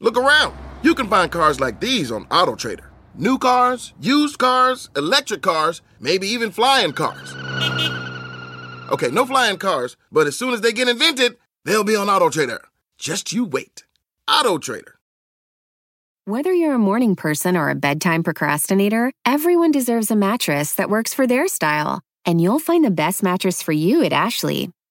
Look around. You can find cars like these on AutoTrader. New cars, used cars, electric cars, maybe even flying cars. Okay, no flying cars, but as soon as they get invented, they'll be on AutoTrader. Just you wait. AutoTrader. Whether you're a morning person or a bedtime procrastinator, everyone deserves a mattress that works for their style. And you'll find the best mattress for you at Ashley.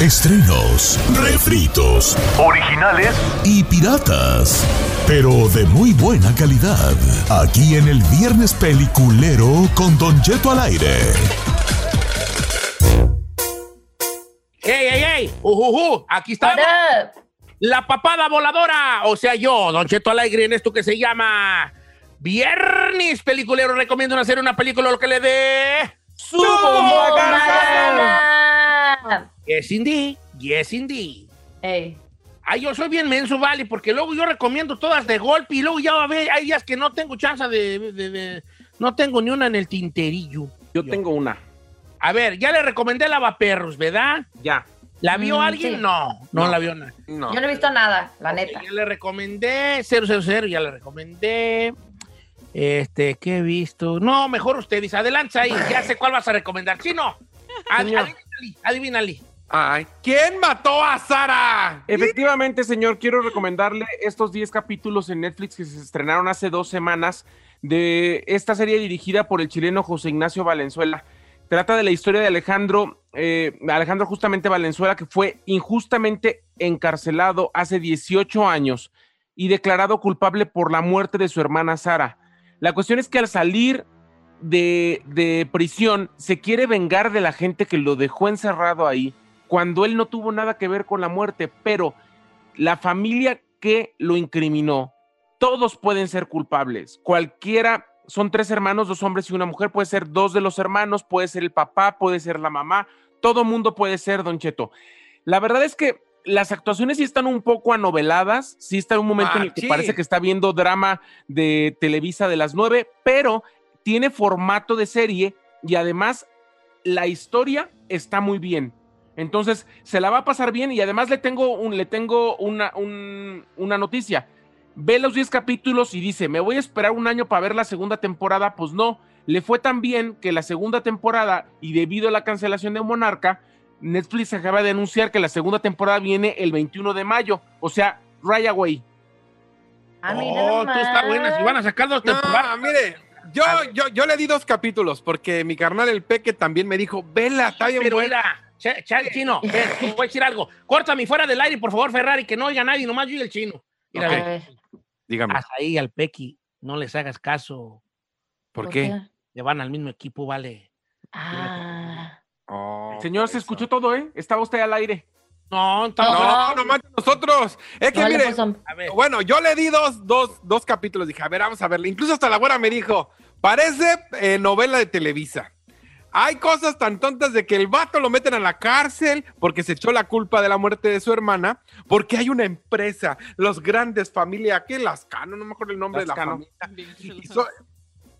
Estrenos, refritos, Originales y piratas, pero de muy buena calidad. Aquí en el Viernes Peliculero con Don Cheto al aire. ¡Ey, ey, ey! ¡Ujujú! Aquí está la papada voladora. O sea, yo, Don Cheto Alegre, en esto que se llama Viernes Peliculero. Recomiendo hacer una película lo que le dé su Yes, indeed. Yes, indeed. Ey. Ay, yo soy bien menso, vale, porque luego yo recomiendo todas de golpe y luego ya va a ver, hay días que no tengo chance de, de- de- No tengo ni una en el tinterillo. Yo tengo una. A ver, ya le recomendé Lavaperros, ¿verdad? Ya. ¿La vio Mm, alguien? sí. No, no, la vio nadie. No. Yo no he visto nada, la neta. Ya le recomendé 000, ya le recomendé. Este, ¿qué he visto? No, mejor usted dice, adelante ahí, ya sé cuál vas a recomendar. Sí, no. Adivínale. Ay, ¿quién mató a Sara? Efectivamente, señor, quiero recomendarle estos 10 capítulos en Netflix que se estrenaron hace dos semanas de esta serie dirigida por el chileno José Ignacio Valenzuela. Trata de la historia de Alejandro, eh, Alejandro justamente Valenzuela, que fue injustamente encarcelado hace 18 años y declarado culpable por la muerte de su hermana Sara. La cuestión es que al salir de, de prisión se quiere vengar de la gente que lo dejó encerrado ahí cuando él no tuvo nada que ver con la muerte, pero la familia que lo incriminó, todos pueden ser culpables. Cualquiera, son tres hermanos, dos hombres y una mujer, puede ser dos de los hermanos, puede ser el papá, puede ser la mamá, todo mundo puede ser Don Cheto. La verdad es que las actuaciones sí están un poco anoveladas, sí está en un momento en el que parece que está viendo drama de Televisa de las nueve, pero tiene formato de serie y además la historia está muy bien. Entonces, se la va a pasar bien y además le tengo, un, le tengo una, un- una noticia. Ve los 10 capítulos y dice, me voy a esperar un año para ver la segunda temporada. Pues no, le fue tan bien que la segunda temporada y debido a la cancelación de Monarca, Netflix acaba de anunciar que la segunda temporada viene el 21 de mayo. O sea, right away. Ah, mira Oh, tú está buena, si van a sacar dos No, temporadas. mire, yo, yo, yo le di dos capítulos porque mi carnal el Peque también me dijo, vela, está bien Pero buena. chino, ven, voy a decir algo. Córtame fuera del aire, por favor, Ferrari, que no oiga nadie, nomás yo y el chino. Mira, Ok. ve, Ay, Dígame, haz ahí al Pequi, no les hagas caso. ¿por qué? Le van al mismo equipo, vale. Ah. Oh, Señor, se escuchó todo, ¿eh? Estaba usted al aire. No, No, no manches nosotros. Es que No mire, puso- A ver, bueno, yo le di dos, dos, dos capítulos. Dije, a ver, vamos a verle. Incluso hasta la güera me dijo, parece eh, novela de Televisa. Hay cosas tan tontas de que el vato lo meten a la cárcel porque se echó la culpa de la muerte de su hermana, porque hay una empresa, los grandes familia, ¿qué? Lascano, no me acuerdo el nombre Lascano. de la familia. Y so-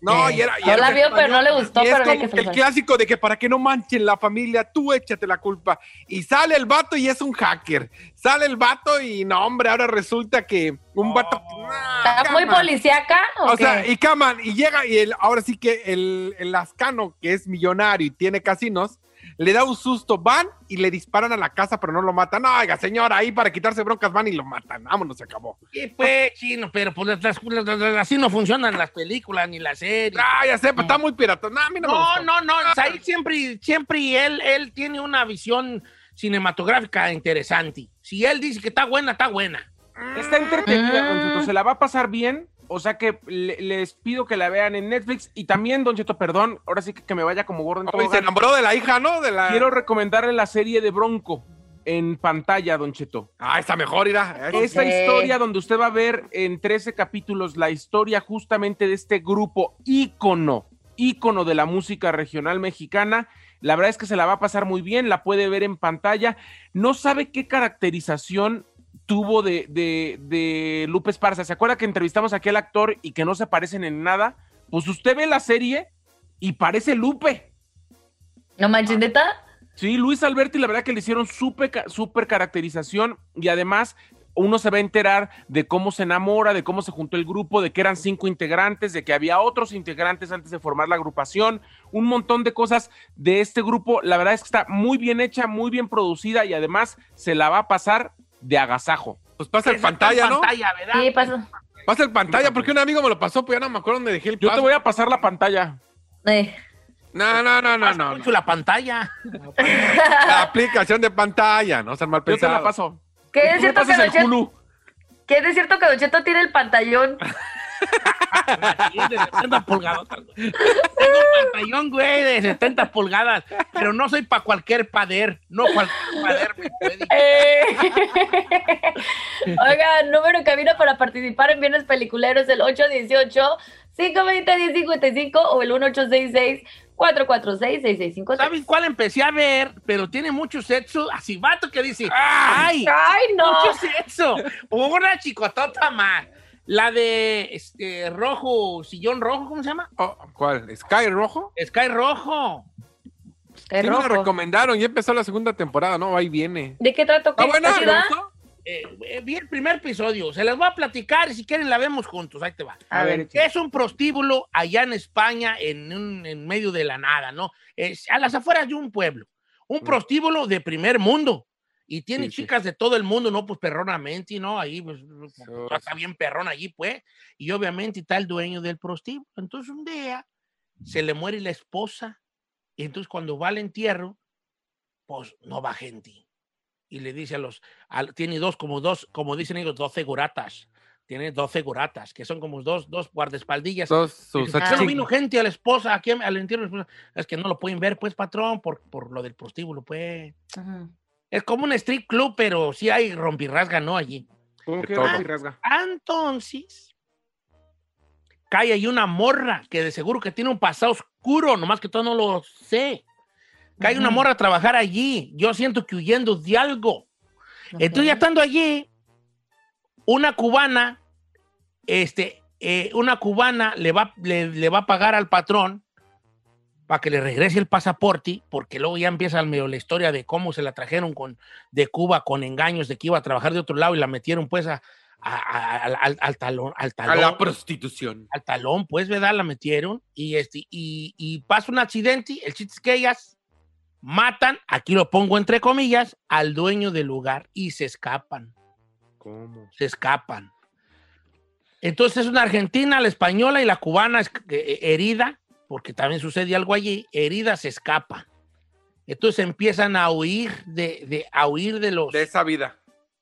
no, y era. y No era la vio, pero no le gustó, y es pero como que el clásico de que para que no manchen la familia, tú échate la culpa. Y sale el vato y es un hacker. Sale el vato y no, hombre, ahora resulta que un vato. Nah, ¿Está muy policíaca? ¿o O sea, y Caman, y llega y el, ahora sí que el, el Lascano, que es millonario y tiene casinos, le da un susto, van y le disparan a la casa, pero no lo matan. No, oiga, señora, ahí para quitarse broncas van y lo matan. Vámonos, se acabó. ¿qué pues, chino? Pero pues las- las- las- las- así no funcionan las películas ni las series. Ah, ya sé, pero está muy pirata. No, a mí no, me No, ahí siempre, siempre él, él tiene una visión cinematográfica interesante. Si él dice que está buena, está buena. Está entretenida, Don. Cheto. Se la va a pasar bien. O sea que le- les pido que la vean en Netflix. Y también, Don Cheto, perdón, ahora sí que, que me vaya como gordo en Oye, se tobogán. enamoró de la hija, ¿no? De la... Quiero recomendarle la serie de Bronco en pantalla, Don Cheto. Ah, está mejor, irá. Esta Ok. historia donde usted va a ver en 13 capítulos la historia justamente de este grupo ícono, ícono de la música regional mexicana, La verdad es que se la va a pasar muy bien, la puede ver en pantalla. No sabe qué caracterización tuvo de, de, de Lupe Esparza. ¿Se acuerda que entrevistamos a aquel actor y que no se parecen en nada? Pues usted ve la serie y parece Lupe. ¿No manches, neta? Sí, Luis Alberti, la verdad que le hicieron súper súper caracterización y además uno se va a enterar de cómo se enamora, de cómo se juntó el grupo, de que eran cinco integrantes, de que había otros integrantes antes de formar la agrupación, un montón de cosas de este grupo. La verdad es que está muy bien hecha, muy bien producida y además se la va a pasar de agasajo. Pues pasa el pantalla, ¿no? pantalla, ¿verdad? Sí, pasó. Pasa el pantalla porque un amigo me lo pasó, pues ya no me acuerdo dónde dejé el Yo te voy a pasar la pantalla. Eh. No, no, no, no, Pasa no. la pantalla. La aplicación de pantalla, no sean mal Yo te la paso. ¿Qué es cierto que pasas Don el Cheto, Hulu. ¿Qué es cierto que Don Cheto tiene el pantallón? De 70 pulgadas. Tengo un pantallón, güey, de 70 pulgadas. Pero no soy para cualquier pader. No cualquier pader me puede. Eh. Oiga, número en cabina para participar en Viernes Peliculeros el 818-520-1055 o el 1866-446-6653. ¿Saben cuál empecé a ver? Pero tiene mucho sexo. Así, vato que dice, ¡ay! ¡Ay, no! Mucho sexo. Una chicotota más. La de este, rojo, sillón rojo, ¿cómo se llama? Oh, ¿Cuál? ¿Sky Rojo? Sky rojo. Qué Sí me la rojo. recomendaron, ya empezó la segunda temporada, ¿no? Ahí viene. ¿De qué trato? ¿Está ¿Qué buena? vi el primer episodio. Se las voy a platicar y si quieren la vemos juntos. Ahí te va. A ver. Es un prostíbulo allá en España, en, un- en medio de la nada, ¿no? Es a las afueras de un pueblo. Un prostíbulo de primer mundo. Y tiene Sí, sí. chicas de todo el mundo, ¿no? Pues perronamente, ¿no? Ahí, pues, pues, Sí, está sí. bien perrón allí, pues. Y obviamente está el dueño del prostíbulo. Entonces un día se le muere la esposa. Y entonces cuando va al entierro, pues no va gente. Y le dice a los, al- tiene dos, como dos, como dicen ellos, 12 guratas. Tiene 12 guratas, que son como dos, dos guardaespaldillas. ¿Por qué no vino gente a la esposa, aquí al entierro de la esposa? Es que no lo pueden ver, pues, patrón, por, por lo del prostíbulo, pues. Ujú. Es como un street club, pero sí hay rompirrasga, ¿no? Allí. ¿Cómo que? Entonces, cae ahí una morra que de seguro que tiene un pasado oscuro, nomás que todo no lo sé. Cae una morra a trabajar allí. Yo siento que huyendo de algo. Entonces, ya estando allí, una cubana, este, eh, una cubana le va, le, le va a pagar al patrón para que le regrese el pasaporte, porque luego ya empieza al medio la historia de cómo se la trajeron con, de Cuba con engaños de que iba a trabajar de otro lado y la metieron pues a- a- a- al- al, al talón, al A talón, la prostitución. al talón, pues, ¿verdad? La metieron y, este, y, y pasa un accidente. El chiste es que ellas matan, aquí lo pongo entre comillas, al dueño del lugar y se escapan. ¿Cómo? Se escapan. Entonces, una argentina, la española y la cubana es- eh, herida, porque también sucede algo allí, herida se escapan. Entonces empiezan a huir de, de- a huir de los De esa vida.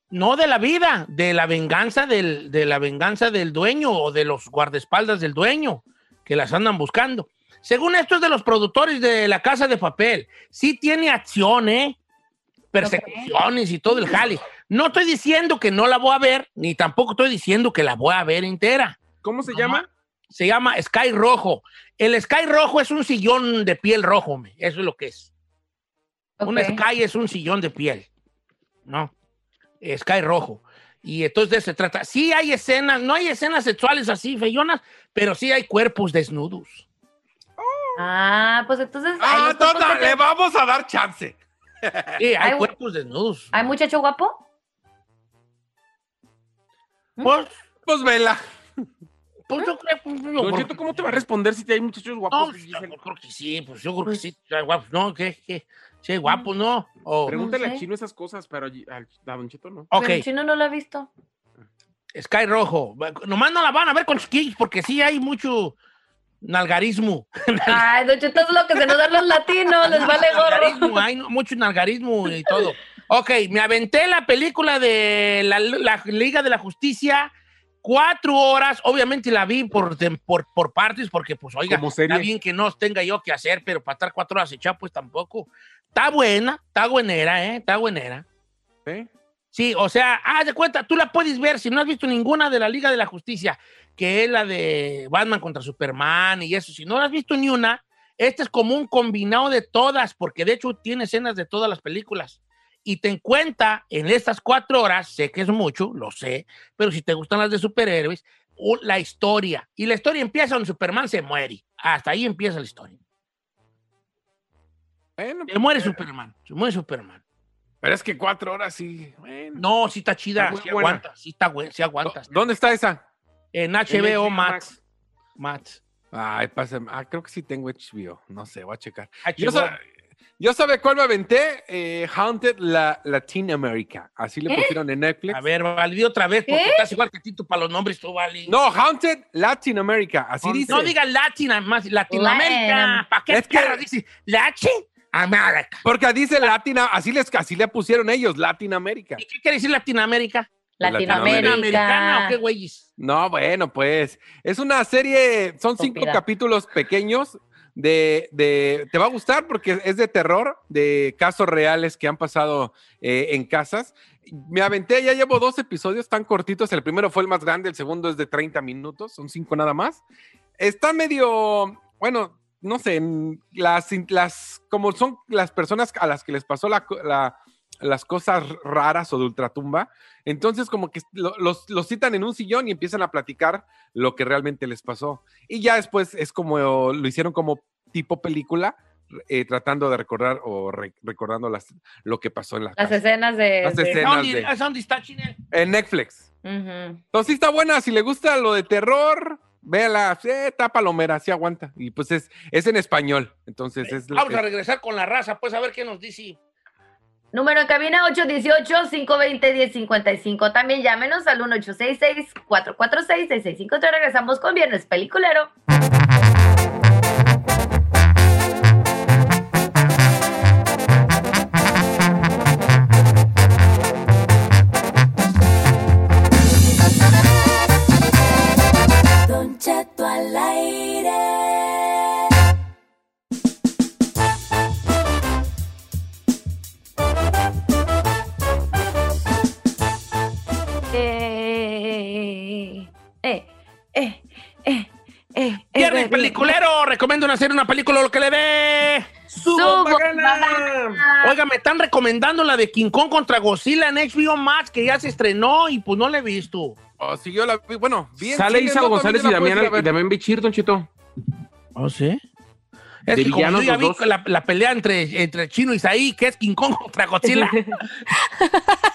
no de la vida, de la venganza del, de la venganza del dueño o de los guardaespaldas del dueño que las andan buscando. Según esto es de los productores de La Casa de Papel. Sí tiene acción, ¿eh? Persecuciones y todo el jale. No estoy diciendo que no la voy a ver, ni tampoco estoy diciendo que la voy a ver entera. ¿Cómo se Ajá. llama? Se llama Sky Rojo. El Sky Rojo es un sillón de piel rojo, me. eso es lo que es. Un. Sky es un sillón de piel, ¿no? Sky rojo. Y entonces de eso se trata. Sí hay escenas, no hay escenas sexuales así, feyonas, pero sí hay cuerpos desnudos. Ah, pues entonces. Ah, toda, que le vamos a dar chance. Sí, hay Ay, cuerpos desnudos. ¿Hay muchacho guapo? Pues, Pues vela. Pues yo creo pues, yo Don creo Cheto, que- ¿cómo te va a responder si te hay muchachos No, guapos? pues, yo creo que sí, pues yo creo que sí. Hay guapos, ¿no? Sí, hay guapos, ¿no? O- Pregúntale No sé. a Chino esas cosas, pero allí- al- a Don Cheto no. ok, Pero el chino no lo ha visto. Sky Rojo. Nomás no la van a ver con chiquillos porque sí hay mucho nalgarismo. Ay, Don Cheto es lo que se nos dan los latinos, les vale gorro. Nalgarismo, hay mucho nalgarismo y todo. Ok, me aventé la película de la, la Liga de la Justicia, cuatro horas. Obviamente la vi por, por, por partes, porque, pues, oiga, está bien que no tenga yo que hacer, pero para estar cuatro horas echado, pues tampoco. Está buena, está buenera, ¿eh? Está buenera. ¿Sí? Sí, o sea, haz de cuenta, tú la puedes ver si no has visto ninguna de la Liga de la Justicia, que es la de Batman contra Superman y eso. Si no la has visto ni una, Este es como un combinado de todas, porque de hecho tiene escenas de todas las películas. Y te encuentra en estas cuatro horas, sé que es mucho, lo sé, pero si te gustan las de superhéroes, la historia. Y la historia empieza donde Superman se muere. Hasta ahí empieza la historia. se muere Superman, se muere Superman. Pero es que cuatro horas sí. No, sí está chida, sí aguanta, sí está sí aguanta. ¿Dónde está esa? En HBO Max. Max. Ay, pásame. Ah, creo que sí tengo HBO. No sé, voy a checar. Yo, yo, sabe cuál me aventé. Eh, Haunted la, Latin America. Así le pusieron en Netflix. A ver, Valdi otra vez, porque estás igual que Tito para los nombres, tú, Vali. No, Haunted Latin America. Así dice. No diga Latin, más Latinoamérica. ¿Para qué es que dice Latin? América. Porque dice Latina, así, les, así le pusieron ellos, Latinoamérica. ¿Y qué quiere decir Latinoamérica? Latinoamérica. ¿o qué güeyes? No, bueno, pues es una serie, son cinco capítulos pequeños de, de, te va a gustar porque es de terror, de casos reales que han pasado eh, en casas. Me aventé, ya llevo dos episodios tan cortitos, el primero fue el más grande, el segundo es de 30 minutos, son cinco nada más. Está medio, bueno, no sé, las, las, como son las personas a las que les pasó la, las cosas raras o de ultratumba, entonces como que los, citan en un sillón y empiezan a platicar lo que realmente les pasó. Y ya después es como lo hicieron como tipo película, eh, tratando de recordar o recordando las, lo que pasó en las escenas de... Las escenas de, En Netflix. Entonces sí está buena, si le gusta lo de terror, véala, eh, está palomera, sí aguanta. Y pues es, es en español, entonces es... Vamos a regresar con la raza, pues a ver qué nos dice. Número en cabina 818-520-1055. También llámenos al 1866-446-6653. Regresamos con Viernes Peliculero. Peliculero, recomiendo una serie, una película, lo que le dé. Su Oiga, me están recomendando la de King Kong contra Godzilla en HBO Max, que ya se estrenó y pues no la he visto. Oh, sí, yo la vi, bueno, bien. Sale Isa González y Damián, y Damián Bichir, Don Chito. ¿Oh, sí? Es que como yo ya vi la, la, pelea entre, entre Chino y Isaí, que es King Kong contra Godzilla.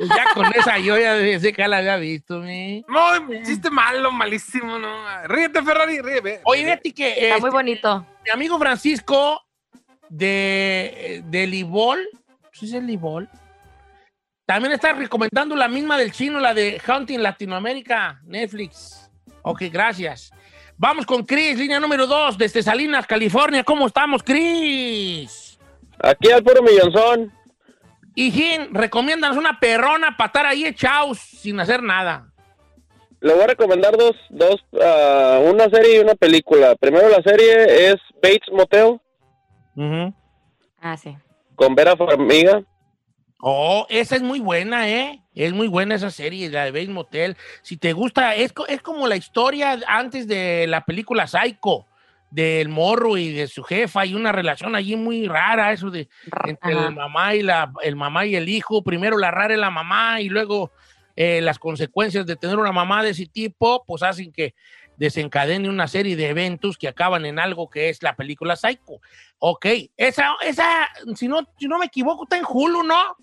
ya con esa yo ya sé que la había visto, mi. No, hiciste malo, malísimo, no. Ríete, Ferrari, ríete. Oye, Betty, que. Está muy este, bonito. Mi amigo Francisco de, de Libol, ¿sí es el Libol? También está recomendando la misma del chino, la de Hunting Latinoamérica, Netflix. Ok, gracias. Vamos con Chris, línea número 2, desde Salinas, California. ¿Cómo estamos, Chris? Aquí al puro millonzón. Jim, recomiéndanos una perrona para estar ahí echados sin hacer nada. Le voy a recomendar dos, dos ah, una serie y una película. Primero la serie es Bates Motel. Ah, sí. Con Vera Farmiga. Oh, esa es muy buena, ¿eh? Es muy buena esa serie, la de Bates Motel. Si te gusta, es, es como la historia antes de la película Psycho, del morro y de su jefa. Hay una relación allí muy rara, eso de entre el mamá y la, el mamá y el hijo. Primero la rara es la mamá y luego eh, las consecuencias de tener una mamá de ese tipo, pues hacen que desencadene una serie de eventos que acaban en algo que es la película Psycho. Ok, esa, esa, si no, si no me equivoco, está en Hulu, ¿no?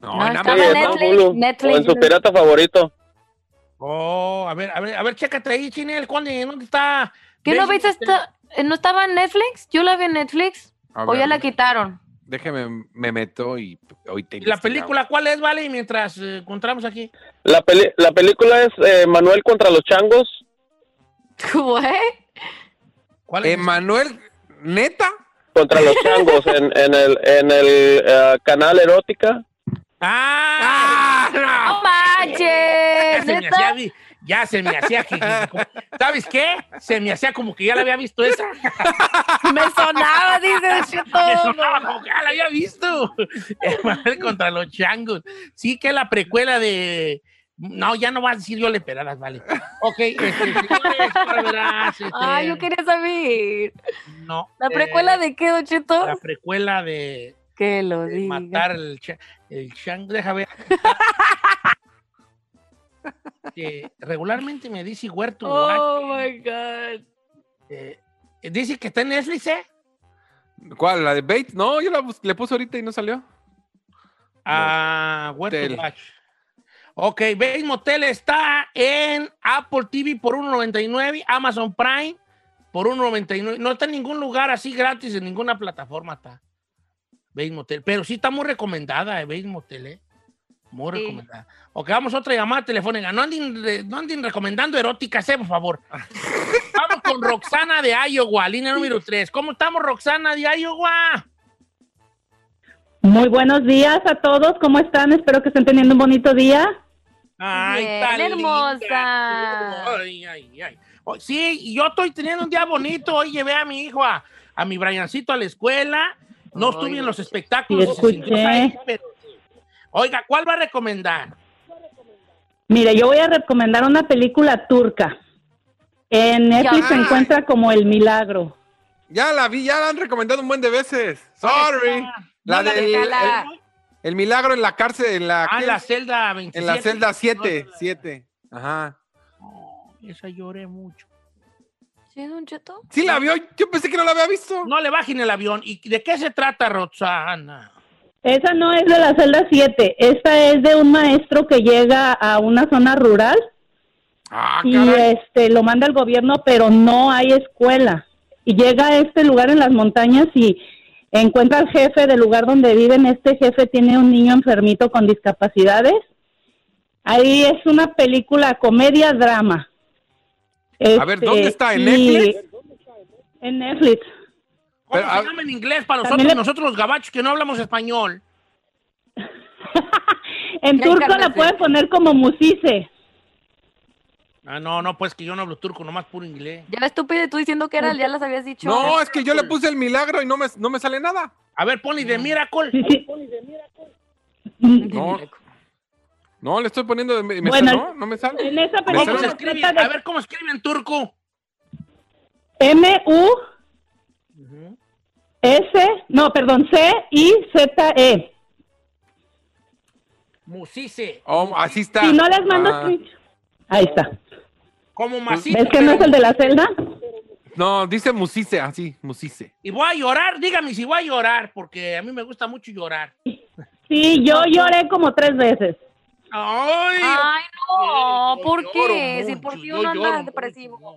No, no estaba Netflix, Netflix, O en su pirata favorito. Oh, a ver, a ver, a ver, chécate ahí, Chinel, ¿dónde está? ¿Qué no viste esta? ¿No estaba en Netflix? Yo la vi en Netflix. ¿O ya la quitaron? Déjeme, me meto y hoy te... ¿La película cuál es, Vale? Mientras eh, encontramos aquí. La, la película es eh, Manuel contra los changos. ¿Qué? ¿Cuál es? ¿Manuel? ¿Neta? Contra los changos en, en el, en el eh, canal Erótica. ¡Ah! ¡No manches! Ya se me hacía que, ¿sabes qué? Se me hacía como que ya la había visto esa. me sonaba, dice. Me sonaba como que ya la había visto. contra los changos. Sí, que la precuela de, No, ya no vas a decir yo le peradas, vale. Ok, este, señores, este, Ay, yo quería saber. No. ¿La precuela eh, de qué, Don Cheto? La precuela de Que lo diga. matar el, el Shang. Deja ver. Eh, regularmente me dice Huerto. Oh, my God. eh, dice que está en Netflix, ¿eh? ¿Cuál? ¿La de Bates? No, yo la le puse ahorita y no salió. Ah, Huerto Motel. Watch. Ok, Bates Motel está en Apple TV por 1.99, Amazon Prime por 1.99. No está en ningún lugar así gratis, en ninguna plataforma está. Bates Motel. Pero sí está muy recomendada, eh, Bates Motel, ¿eh? Muy Sí. recomendada. Ok, vamos a otra llamada telefónica. No anden, no anden recomendando eróticas, eh, por favor. vamos con Roxana de Iowa, línea número 3. ¿Cómo estamos, Roxana de Iowa? Muy buenos días a todos, ¿cómo están? Espero que estén teniendo un bonito día. Ay, Bien, tan hermosa. Ay, ay, ay. Oh, sí, y yo estoy teniendo un día bonito. Hoy llevé a mi hijo, a, a mi Briancito a la escuela. No estuve en los espectáculos. escuché. ahí, pero- Oiga, ¿cuál va a recomendar? Mire, yo voy a recomendar una película turca. En Netflix se encuentra como El Milagro. Ya la vi, ya la han recomendado un buen de veces. Sorry. La No, la del de- el, el milagro en la cárcel, en la, Ah, la celda 27. en la celda 7, No, 7. Ajá. esa lloré mucho. ¿Sí, Don Cheto? Sí la vio, yo pensé que no la había visto. No le bajen el avión. ¿Y de qué se trata, Roxana? Esa no es de la celda 7, esta es de un maestro que llega a una zona rural Ah, y este lo manda el gobierno, pero no hay escuela. Y llega a este lugar en las montañas y encuentra al jefe del lugar donde viven. Este jefe tiene un niño enfermito con discapacidades. Ahí es una película comedia-drama. A ver, ¿dónde está? ¿En Netflix? En Netflix. ¿Cómo Pero, se llama en inglés para también nosotros, le- nosotros los gabachos que no hablamos español? en turco la pueden poner como Musise. Ah, no, no, pues que yo no hablo turco, nomás puro inglés. Ya estúpido, tú diciendo que era, ya las habías dicho. No, es que yo le puse el milagro y no me, no me sale nada. A ver, ponle de Miracle. Sí, sí. No, no le estoy poniendo de me Bueno, sale- no, no me sale. En esa ¿Cómo se se escribe? trata A de ver cómo escribe en turco. M U S, no, perdón, C I Z E. Musise. Oh, así está. Si no les mando Ah, screenshot. Ahí está. Como macizo. ¿Ves que no es el de la celda? no, dice Musise, así, Musise. Y voy a llorar, dígame si voy a llorar, porque a mí me gusta mucho llorar. Sí, yo lloré como tres veces. Ay, Ay, no, ¿por qué? Si mucho, por ti uno anda mucho, depresivo. no.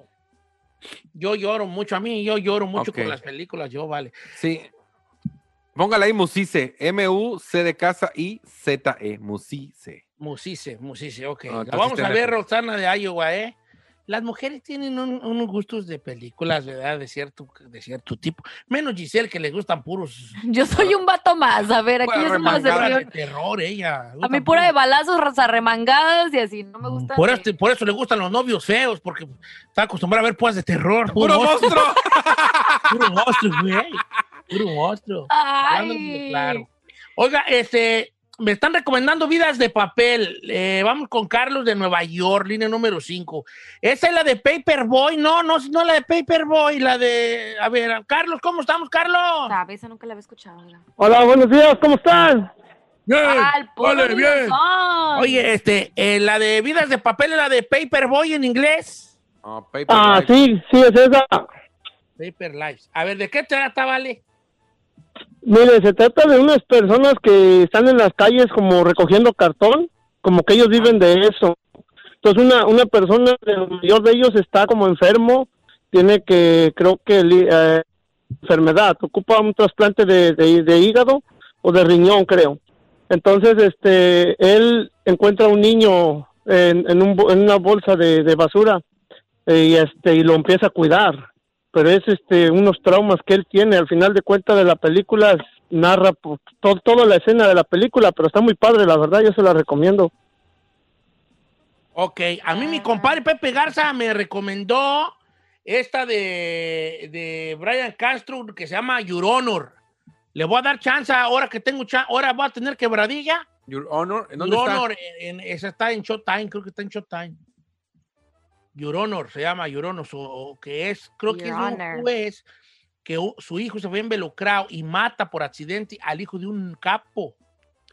Yo lloro mucho, a mí yo lloro mucho con las películas, yo vale. Sí. Póngale ahí Musise, M-U-C de casa I Z-E, Musise. Musise, Musise, ok. La vamos a ver, Roxana de Iowa, ¿eh? Las mujeres tienen un- unos gustos de películas, ¿verdad? De cierto, de cierto tipo. Menos Giselle, que le gustan puros... Yo soy un vato más, a ver, aquí puras yo soy más de terror, ella. le A gustan mí pura de puros- balazos, arremangadas y así, no me gusta. Por, este- por eso le gustan los novios feos, porque está acostumbrado a ver pues de terror. ¡Puro monstruo! Puro monstruo, güey. Puro monstruo. Ay. claro. Oiga, este, me están recomendando vidas de papel. Eh, vamos con Carlos de Nueva York, línea número 5. Esa es la de Paperboy. No, no, no la de Paperboy, la de. A ver, Carlos, ¿cómo estamos, Carlos? ¿Sabes? Esa nunca la había escuchado. Hola, buenos días, ¿cómo están? Bien, Al vale, bien. son. Oye, este, eh, la de vidas de papel es la de Paperboy en inglés. Ah, Paper Ah, Life. sí, sí, es esa. Paper Lives. A ver, ¿de qué trata, vale? Mire, se trata de unas personas que están en las calles como recogiendo cartón, como que ellos viven de eso. Entonces una, una persona, el mayor de ellos está como enfermo, tiene que, creo que, eh, enfermedad, ocupa un trasplante de, de, de hígado o de riñón, creo. Entonces, este, él encuentra un niño en, en, un en una bolsa de, de basura eh, y este y lo empieza a cuidar pero es este unos traumas que él tiene al final de cuentas de la película narra pues, to- toda la escena de la película pero está muy padre la verdad yo se la recomiendo Ok, a mí mi compadre Pepe Garza me recomendó esta de, de Brian Castro que se llama Your Honor. Le voy a dar chance ahora que tengo chance, ahora voy a tener quebradilla. Your Honor, ¿en dónde está? en, esa está en Showtime, creo que está en Showtime. Your Honor, se llama Your Honor, o, que es, creo que es un juez que su hijo se ve involucrado y mata por accidente al hijo de un capo.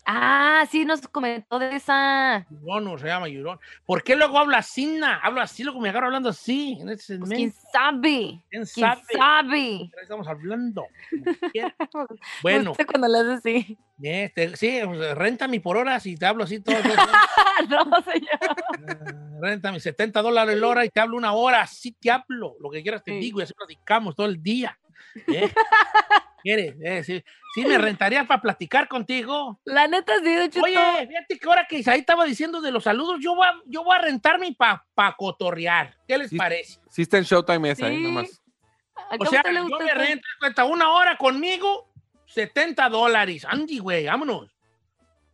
Ah, sí, nos comentó de esa. Yurón, se llama Yurón. ¿Por qué luego habla así? Hablo así, luego me agarro hablando así. En pues, ¿Quién sabe? ¿Quién sabe? ¿Quién sabe? estamos hablando? bueno. No cuando le haces así. Este, sí, pues, renta mi por horas y te hablo así todo. no, señor. Renta mi 70 dólares la hora y te hablo una hora. Sí te hablo. Lo que quieras te digo y así platicamos todo el día. ¿Eh? ¿Quieres? Eh, sí, me rentaría para platicar contigo. La neta, sí, de Oye, fíjate que ahora que Isaí estaba diciendo de los saludos, yo voy a, yo voy a rentarme para pa cotorrear. ¿Qué les parece? Sí, está en Showtime esa, ¿eh? nomás. O sea, yo me rento, cuenta una hora conmigo, 70 dólares. Andy, güey, vámonos.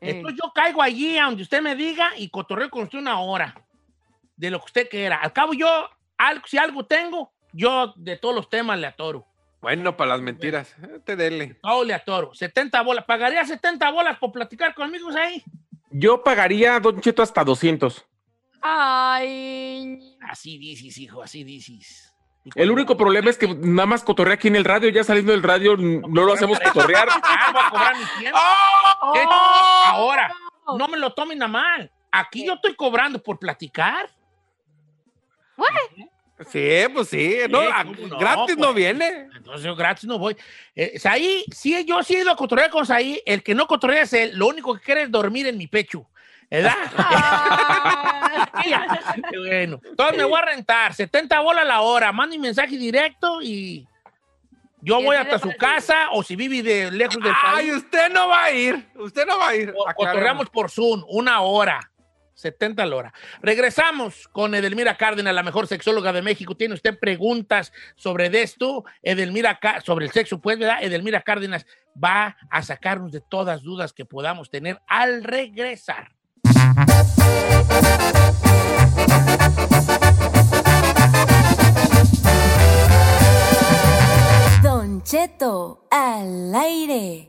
Entonces yo caigo allí a donde usted me diga y cotorreo con usted una hora. De lo que usted quiera. Al cabo yo, si algo tengo, yo de todos los temas le atoro. Bueno, para las mentiras, eh, te dele. Ole a toro, 70 bolas. ¿Pagaría 70 bolas por platicar conmigo ahí? Yo pagaría, Don Cheto, hasta 200. Ay. Así dices, hijo, así dices. El único problema es que nada más cotorrea aquí en el radio, ya saliendo del radio no lo hacemos cotorrear. Ah, voy a cobrar mi tiempo. ¡Oh! Ahora, no me lo tomen a mal. Aquí yo estoy cobrando por platicar. Sí, pues sí, no, gratis no pues. viene. Entonces yo gratis no voy. Eh, Saí, sí, yo sí he ido a cotorrear con Saí. El que no cotorrea es él. Lo único que quiere es dormir en mi pecho. ¿Verdad? bueno, entonces me voy a rentar 70 bolas a la hora. Mande un mensaje directo y yo voy hasta su casa o si vive de lejos del país. Ay, usted no va a ir. Usted no va a ir. cotorreamos por Zoom una hora. 70 la hora. Regresamos con Edelmira Cárdenas, la mejor sexóloga de México. ¿Tiene usted preguntas sobre esto? Edelmira, sobre el sexo, pues, ¿verdad? Edelmira Cárdenas va a sacarnos de todas dudas que podamos tener al regresar. Don Cheto, al aire.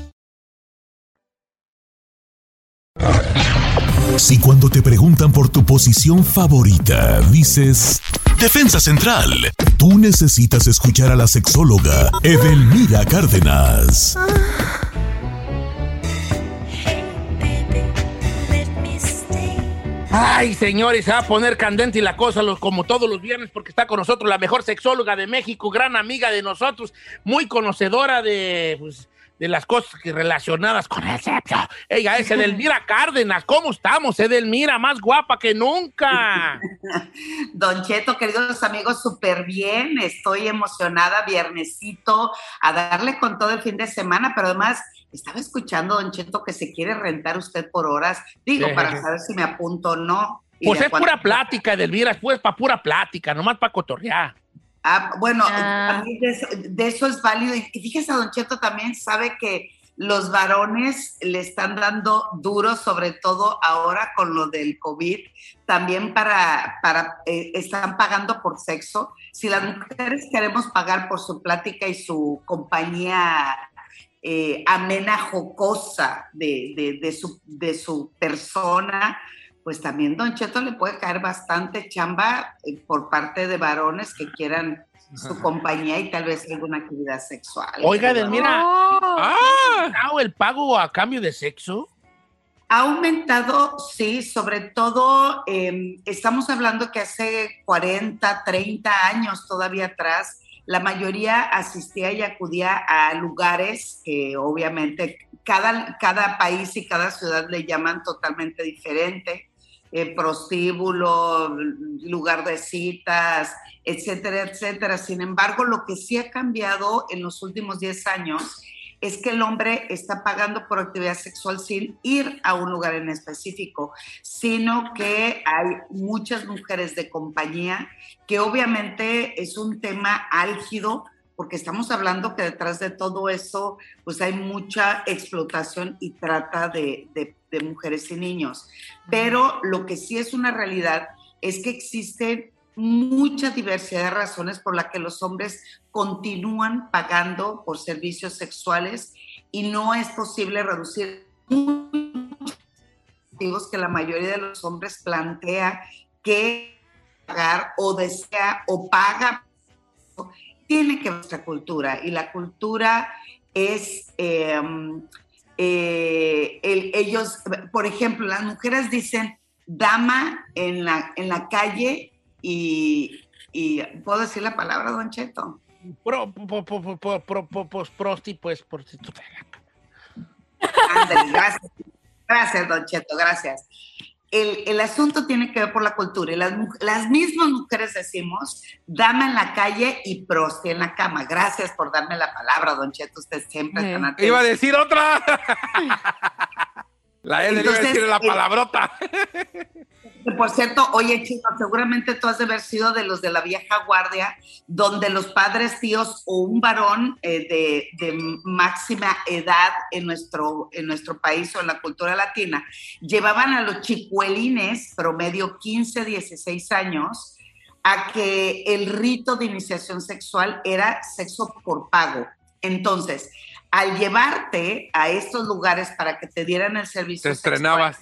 Si cuando te preguntan por tu posición favorita dices Defensa Central, tú necesitas escuchar a la sexóloga Edelmira Cárdenas. Ay, señores, se va a poner candente y la cosa como todos los viernes porque está con nosotros la mejor sexóloga de México, gran amiga de nosotros, muy conocedora de, pues, de las cosas relacionadas con el sexo. Ella es Edelmira Cárdenas. ¿Cómo estamos, Edelmira? Más guapa que nunca. Don Cheto, queridos amigos, súper bien. Estoy emocionada, viernesito, a darle con todo el fin de semana, pero además estaba escuchando, Don Cheto, que se quiere rentar usted por horas. Digo, para saber si me apunto o no. Pues es pura plática, Edelmira, pues para pura plática, nomás para cotorrear. Ah, bueno, ah. de, eso, es válido. Y fíjese, Don Cheto también sabe que los varones le están dando duro, sobre todo ahora con lo del COVID, también para, para eh, están pagando por sexo. Si las mujeres queremos pagar por su plática y su compañía eh, amena, jocosa de, de, su, de su persona, pues también Don Cheto le puede caer bastante chamba eh, por parte de varones que quieran su compañía y tal vez alguna actividad sexual. Oiga, Delmira, ¿ha el pago a cambio de sexo? Ha aumentado, sí, sobre todo em, estamos hablando que hace 40, 30 años todavía atrás, la mayoría asistía y acudía a lugares que obviamente cada, cada país y cada ciudad le llaman totalmente diferente eh, prostíbulo, lugar de citas, etcétera, etcétera. Sin embargo, lo que sí ha cambiado en los últimos 10 años es que el hombre está pagando por actividad sexual sin ir a un lugar en específico, sino que hay muchas mujeres de compañía, que obviamente es un tema álgido porque estamos hablando que detrás de todo eso, pues hay mucha explotación y trata de, mujeres y niños. Pero lo que sí es una realidad es que existe mucha diversidad de razones por las que los hombres continúan pagando por servicios sexuales y no es posible reducir que la mayoría de los hombres plantea que pagar o desea o paga tiene que ver nuestra cultura y la cultura es em, eh, ellos, por ejemplo, las mujeres dicen dama en la, en la calle y, ¿puedo decir la palabra, Don Cheto? Pro, prosti, pues, prostituta. gracias. Gracias, Don Cheto, gracias el, asunto tiene que ver por la cultura. Y las, las mismas mujeres decimos, dame en la calle y prosti en la cama. Gracias por darme la palabra, don Cheto. Usted siempre está atento. Iba a decir otra. la L a decir la eh, palabrota. Por cierto, oye, chico, seguramente tú has de haber sido de los de la vieja guardia, donde los padres tíos o un varón eh, de, máxima edad en nuestro, en nuestro país o en la cultura latina, llevaban a los chicuelines, promedio 15, 16 años, a que el rito de iniciación sexual era sexo por pago. Entonces, al llevarte a estos lugares para que te dieran el servicio. Te estrenabas.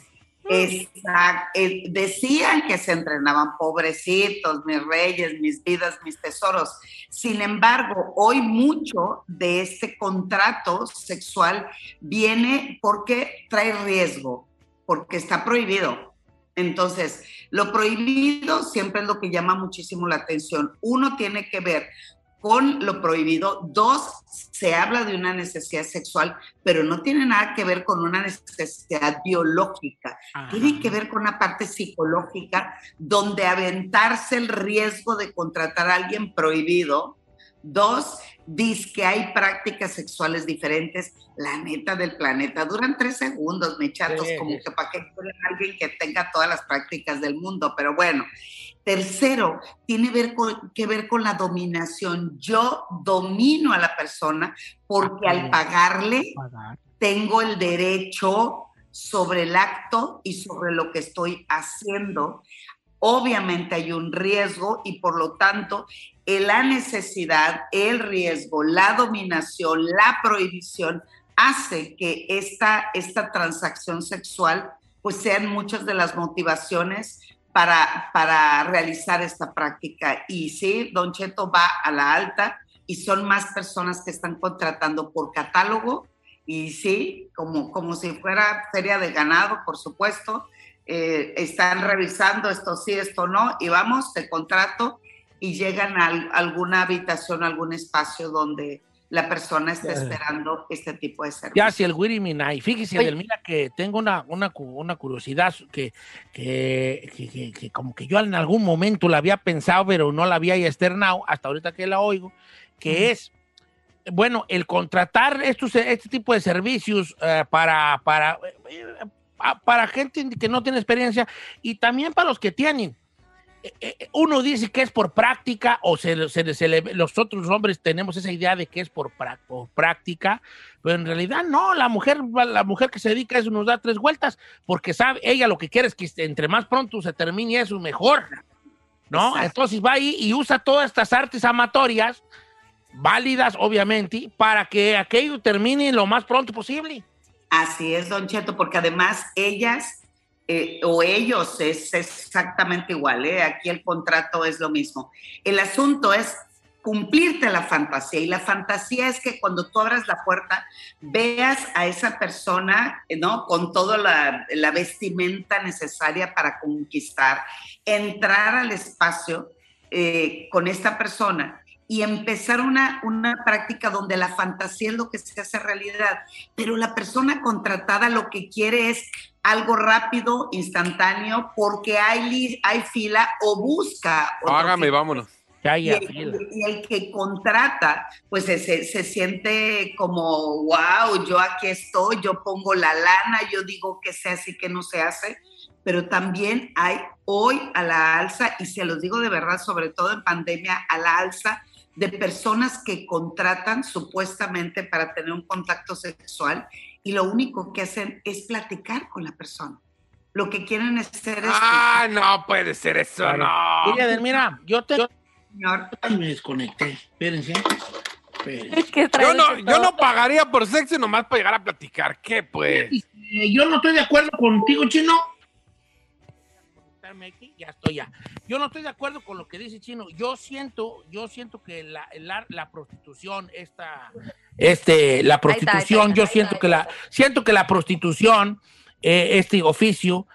Exacto. Decían que se entrenaban pobrecitos, mis reyes, mis vidas, mis tesoros. Sin embargo, hoy mucho de este contrato sexual viene porque trae riesgo, porque está prohibido. Entonces, lo prohibido siempre es lo que llama muchísimo la atención. Uno tiene que ver con lo prohibido. Dos, se habla de una necesidad sexual, pero no tiene nada que ver con una necesidad biológica. Tiene que ver con una parte psicológica donde aventarse el riesgo de contratar a alguien prohibido. Dos, dice que hay prácticas sexuales diferentes. La neta del planeta duran tres segundos, me chatos, como que para qué quieren alguien que tenga todas las prácticas del mundo. Pero bueno, Tercero, tiene que ver con la dominación. Yo domino a la persona porque al pagarle tengo el derecho sobre el acto y sobre lo que estoy haciendo. Obviamente hay un riesgo y por lo tanto la necesidad, el riesgo, la dominación, la prohibición hace que esta, esta transacción sexual pues sean muchas de las motivaciones para, para realizar esta práctica. Y sí, Don Cheto va a la alta y son más personas que están contratando por catálogo y sí, como, como si fuera feria de ganado, por supuesto, eh, están revisando esto sí, esto no, y vamos, te contrato y llegan a alguna habitación, algún espacio donde la persona está esperando este tipo de servicio. Ya, si el Wiri Minay. Fíjese, Adelmira, que tengo una, una, una curiosidad que, que, que, que, como que yo en algún momento la había pensado, pero no la había externado, hasta ahorita que la oigo, que es, bueno, el contratar estos, este tipo de servicios eh, para, para, eh, para gente que no tiene experiencia y también para los que tienen. Uno dice que es por práctica o se, se, los otros hombres tenemos esa idea de que es por, práctica, pero en realidad no, la mujer, la mujer que se dedica a eso nos da tres vueltas porque sabe, ella lo que quiere es que entre más pronto se termine eso mejor, ¿no? Entonces va ahí y usa todas estas artes amatorias, válidas obviamente, para que aquello termine lo más pronto posible. Así es, don Cheto, porque además ellas eh, o ellos es, exactamente igual, ¿eh? aquí el contrato es lo mismo. El asunto es cumplirte la fantasía y la fantasía es que cuando tú abras la puerta veas a esa persona, ¿no? Con toda la, vestimenta necesaria para conquistar, entrar al espacio eh, con esta persona y empezar una, una práctica donde la fantasía es lo que se hace realidad, pero la persona contratada lo que quiere es algo rápido, instantáneo, porque hay, hay fila o busca. Hágame, vámonos. y, el, que contrata, pues se, se, siente como, wow, yo aquí estoy, yo pongo la lana, yo digo que se hace y que no se hace, pero también hay hoy a la alza, y se los digo de verdad, sobre todo en pandemia, a la alza de personas que contratan supuestamente para tener un contacto sexual y lo único que hacen es platicar con la persona. Lo que quieren es ser... Ah, no puede ser eso, no. mira, yo te... Señor. me desconecté, espérense. yo, no, yo no pagaría por sexo nomás para llegar a platicar. ¿Qué, pues? Yo no estoy de acuerdo contigo, chino ya estoy ya. Yo no estoy de acuerdo con lo que dice Chino. Yo siento, yo siento que la, la, prostitución, esta, este, la prostitución, yo siento que la, siento que la prostitución, eh, este oficio,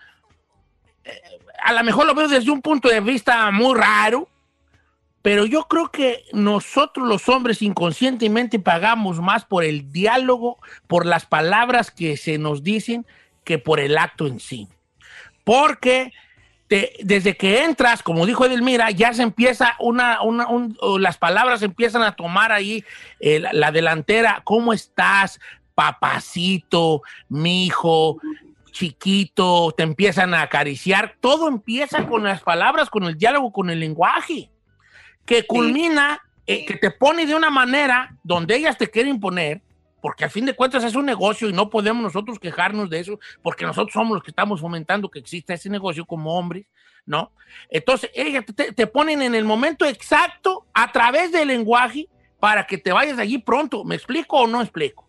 eh, a lo mejor lo veo desde un punto de vista muy raro, pero yo creo que nosotros los hombres inconscientemente pagamos más por el diálogo, por las palabras que se nos dicen, que por el acto en sí. Porque desde que entras, como dijo Edelmira, ya se empieza una, una las palabras empiezan a tomar ahí eh, la, delantera. ¿Cómo estás, papacito, mi hijo, chiquito? Te empiezan a acariciar. Todo empieza con las palabras, con el diálogo, con el lenguaje, que culmina, eh, que te pone de una manera donde ellas te quieren poner porque al fin de cuentas es un negocio y no podemos nosotros quejarnos de eso, porque nosotros somos los que estamos fomentando que exista ese negocio como hombres, ¿no? Entonces, ellas te, ponen en el momento exacto a través del lenguaje para que te vayas de allí pronto. ¿Me explico o no explico?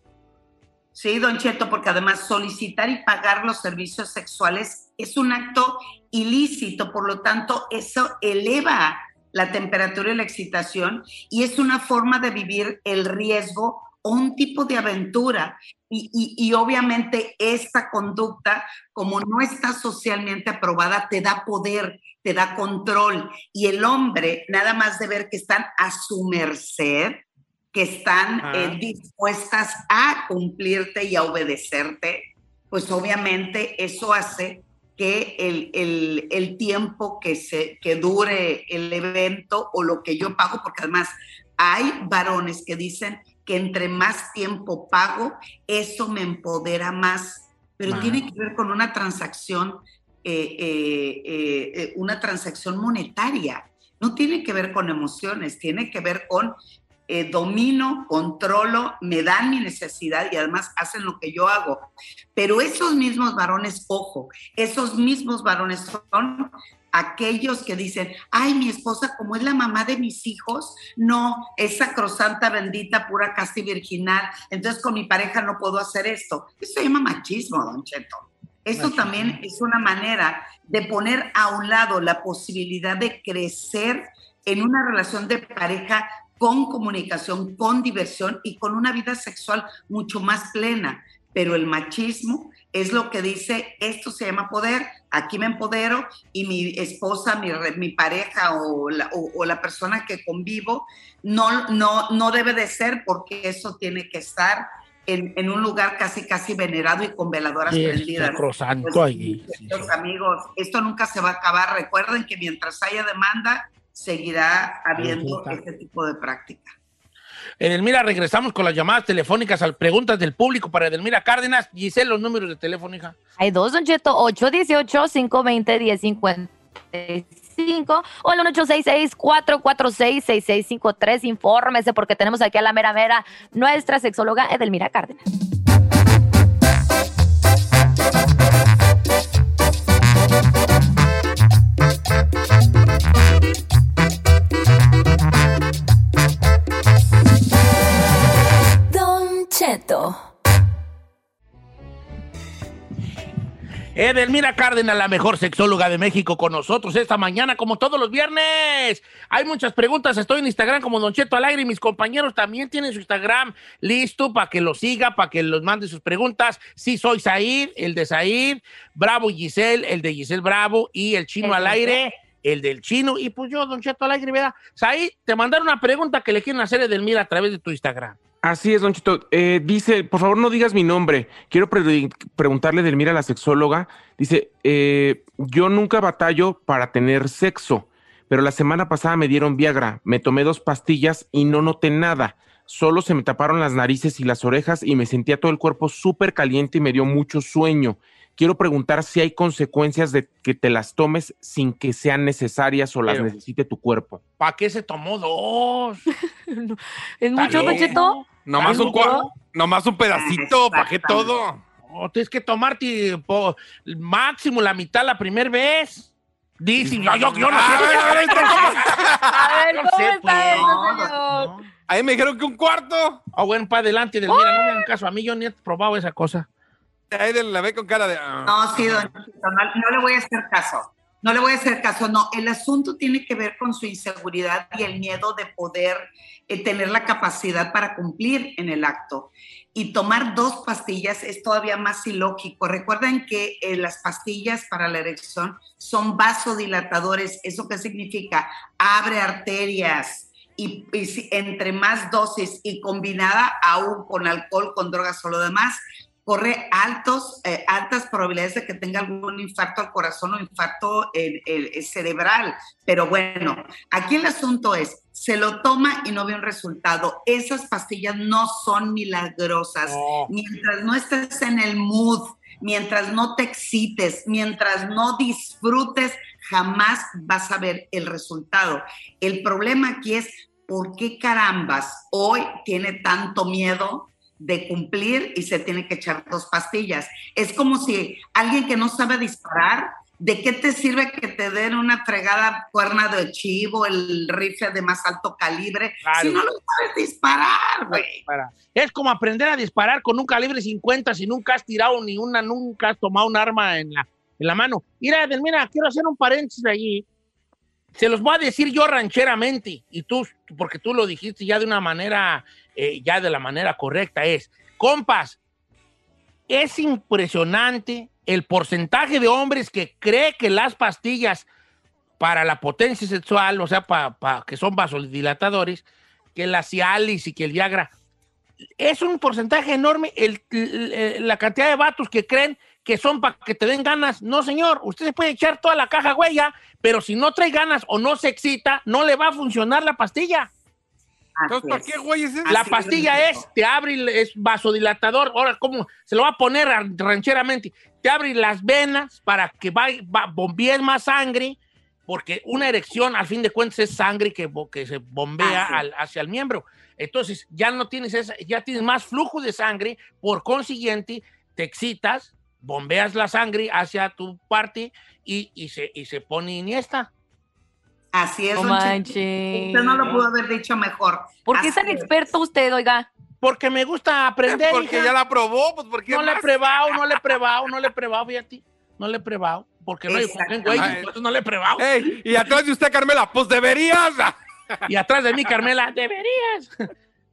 Sí, don Cheto, porque además solicitar y pagar los servicios sexuales es un acto ilícito, por lo tanto, eso eleva la temperatura y la excitación y es una forma de vivir el riesgo un tipo de aventura. Y, obviamente esta conducta, como no está socialmente aprobada, te da poder, te da control. Y el hombre, nada más de ver que están a su merced, que están eh, dispuestas a cumplirte y a obedecerte, pues obviamente eso hace que el, el, tiempo que, se, que dure el evento o lo que yo pago, porque además hay varones que dicen, que entre más tiempo pago, eso me empodera más. Pero tiene que ver con una transacción, eh, eh, eh, una transacción monetaria. No tiene que ver con emociones, tiene que ver con domino, controlo, me dan mi necesidad y además hacen lo que yo hago. Pero esos mismos varones, ojo, esos mismos varones son aquellos que dicen, ay, mi esposa, como es la mamá de mis hijos, no, es sacrosanta, bendita, pura, casi virginal, entonces con mi pareja no puedo hacer esto. Eso se llama machismo, don Cheto. Eso también es una manera de poner a un lado la posibilidad de crecer en una relación de pareja con comunicación, con diversión y con una vida sexual mucho más plena. Pero el machismo es lo que dice, esto se llama poder, aquí me empodero y mi esposa, mi, mi pareja o la, o, la, persona que convivo no, no, no debe de ser porque eso tiene que estar en, en un lugar casi casi venerado y con veladoras Sí, prendidas. sacrosanto Pues, ahí, queridos amigos, esto nunca se va a acabar. Recuerden que mientras haya demanda, seguirá habiendo este tipo de práctica. Edelmira, regresamos con las llamadas telefónicas a preguntas del público para Edelmira Cárdenas. Giselle, los números de teléfono, hija. Hay dos, Don Cheto, 818-520-1055 o el 1866-446-6653. Infórmese porque tenemos aquí a la mera mera nuestra sexóloga Edelmira Cárdenas. Edelmira Cárdenas, la mejor sexóloga de México, con nosotros esta mañana, como todos los viernes. Hay muchas preguntas. Estoy en Instagram como Don Cheto al aire y mis compañeros también tienen su Instagram listo para que lo siga, para que los mande sus preguntas. Sí, soy Said, el de Said, Bravo Giselle, el de Giselle Bravo y el chino al aire, el del chino. Y pues yo, Don Cheto al aire, ¿verdad? Said, te mandaron una pregunta que le quieren hacer a Edelmira a través de tu Instagram. Así es, Don Chito. Eh, dice, por favor, no digas mi nombre. Quiero pre- preguntarle del mira a la sexóloga. Dice, eh, yo nunca batallo para tener sexo, pero la semana pasada me dieron Viagra. Me tomé dos pastillas y no noté nada. Solo se me taparon las narices y las orejas y me sentía todo el cuerpo súper caliente y me dio mucho sueño. Quiero preguntar si hay consecuencias de que te las tomes sin que sean necesarias o las Pero- necesite tu cuerpo. ¿Para qué se tomó dos? ¿Es mucho, Don Cheto? Nomás un, nomás un pedacito, ¿para qué todo? No, tienes que tomarte po, máximo la mitad la primera vez. Dicen, yo, yo, yo no sé. A ver, ¿cómo está pues. eso, señor? Ahí me dijeron que un cuarto. Ah, bueno, para adelante, del mira, no me hagan caso. A mí yo ni he probado esa cosa. De- la ve con cara de. ah. No, sí, don Chito, no, no le voy a hacer caso. No le voy a hacer caso, no. El asunto tiene que ver con su inseguridad y el miedo de poder eh, tener la capacidad para cumplir en el acto. Y tomar dos pastillas es todavía más ilógico. Recuerden que eh, las pastillas para la erección son vasodilatadores. ¿Eso qué significa? Abre arterias. Y, entre más dosis y combinada aún con alcohol, con drogas o lo demás, corre altos, eh, altas probabilidades de que tenga algún infarto al corazón o infarto eh, cerebral. Pero bueno, aquí el asunto es, se lo toma y no ve un resultado. Esas pastillas no son milagrosas. Mientras no estés en el mood, mientras no te excites, mientras no disfrutes, jamás vas a ver el resultado. El problema aquí es, ¿por qué carambas hoy tiene tanto miedo de cumplir y se tiene que echar dos pastillas? Es como si alguien que no sabe disparar, ¿de qué te sirve que te den una fregada cuerna de chivo, el rifle de más alto calibre, Claro. si no lo sabes disparar, güey? Es como aprender a disparar con un calibre 50 si nunca has tirado ni una, nunca has tomado un arma en la, en la mano. Mira, Edelmira, quiero hacer un paréntesis allí. Se los voy a decir yo rancheramente, y tú, porque tú lo dijiste ya de una manera, eh, ya de la manera correcta, es, compas, es impresionante el porcentaje de hombres que cree que las pastillas para la potencia sexual, o sea, para que son vasodilatadores, que la Cialis y que el Viagra, es un porcentaje enorme el- la cantidad de vatos que creen que son para que te den ganas. No, señor, usted se puede echar toda la caja huella, pero si no trae ganas o no se excita, no le va a funcionar la pastilla. Entonces, ¿para qué, güey, es eso? La pastilla es. te abre, es vasodilatador. Ahora, ¿cómo? Se lo va a poner rancheramente. Te abre las venas para que va, va- bombees más sangre, porque una erección, al fin de cuentas, es sangre que, que se bombea al- hacia el miembro. Entonces, ya no tienes esa, ya tienes más flujo de sangre, por consiguiente, te excitas, bombeas la sangre hacia tu parte y, y se, y se pone iniesta. Así es, No. Usted no lo pudo haber dicho mejor. ¿Por qué es tan experto usted, oiga? Porque me gusta aprender. Porque hija. ya la probó, pues porque No le he probado, no le he probado, no le he probado, fíjate. No le he probado. Porque no hay güey, entonces no le he probado. Ey, y atrás de usted, Carmela, pues deberías. Y atrás de mí, Carmela, deberías.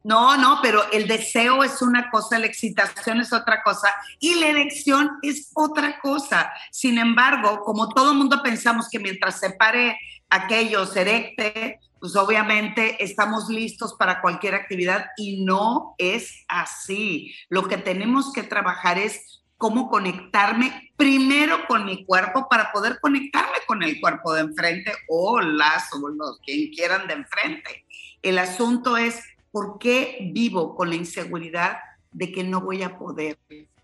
No, no, pero el deseo es una cosa, la excitación es otra cosa y la erección es otra cosa. Sin embargo, como todo mundo pensamos que mientras se pare aquello, se erecte, pues obviamente estamos listos para cualquier actividad y no es así. Lo que tenemos que trabajar es cómo conectarme primero con mi cuerpo para poder conectarme con el cuerpo de enfrente o las o los quien quieran de enfrente. El asunto es por qué vivo con la inseguridad de que no voy a poder.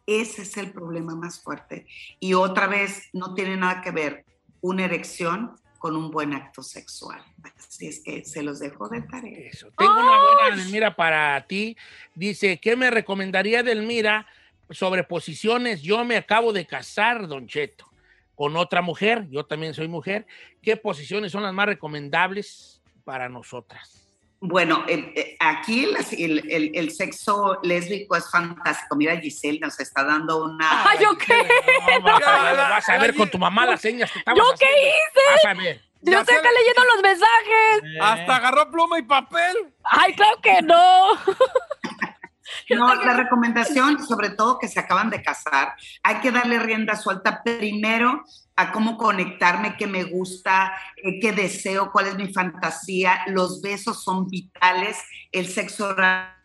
Ese es el problema más fuerte. Y otra vez, no tiene nada que ver una erección con un buen acto sexual. Así es que se los dejo de tarea. Eso. Tengo una buena, Delmira, para ti. Dice, ¿qué me recomendaría Delmira sobre posiciones? Yo me acabo de casar, Don Cheto, con otra mujer. Yo también soy mujer. ¿Qué posiciones son las más recomendables para nosotras? Bueno, eh, eh, aquí el, el, sexo lésbico es fantástico. Mira, Giselle nos está dando una. ¡Ay, yo qué! vas a ver con tu mamá las señas que ¿Yo qué hice? Vas a ver. Yo sé que leyendo los mensajes. Hasta agarró pluma y papel. Ay, claro que no. No, la recomendación, sobre todo que se acaban de casar, hay que darle rienda suelta primero a cómo conectarme, qué me gusta, eh, qué deseo, cuál es mi fantasía. Los besos son vitales, el sexo oral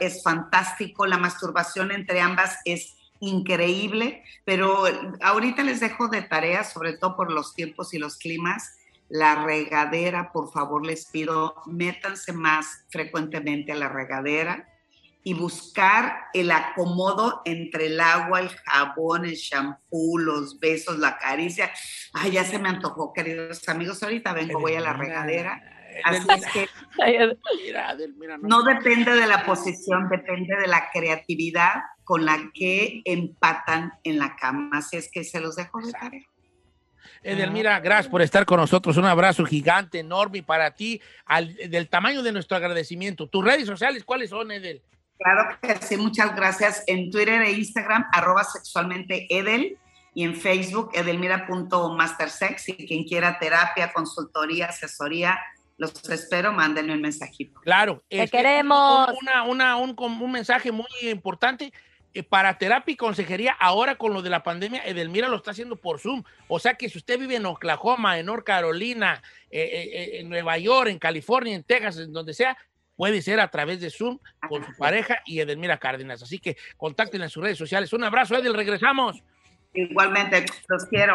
es fantástico, la masturbación entre ambas es increíble, pero ahorita les dejo de tarea, sobre todo por los tiempos y los climas, la regadera, por favor les pido, métanse más frecuentemente a la regadera y buscar el acomodo entre el agua, el jabón, el shampoo, los besos, la caricia. Ay, ya se me antojó, queridos amigos. Ahorita vengo, voy a la regadera. Así es que no depende de la posición, depende de la creatividad con la que empatan en la cama. Así es que se los dejo de tarea. Edelmira, gracias por estar con nosotros. Un abrazo gigante, enorme para ti, del tamaño de nuestro agradecimiento. ¿Tus redes sociales cuáles son, Edel? Claro que sí, muchas gracias. En Twitter e Instagram, arroba sexualmente Edel y en Facebook, edelmira.mastersex. Y quien quiera terapia, consultoría, asesoría, los espero, mándenme un mensajito. Claro. Te queremos. Una, un, un, mensaje muy importante. Eh, para terapia y consejería, ahora con lo de la pandemia, Edelmira lo está haciendo por Zoom. O sea que si usted vive en Oklahoma, en North Carolina, eh, eh, en Nueva York, en California, en Texas, en donde sea, puede ser a través de Zoom con su pareja y Edelmira Cárdenas. Así que contacten en sus redes sociales. Un abrazo, Edel, regresamos. Igualmente, los quiero.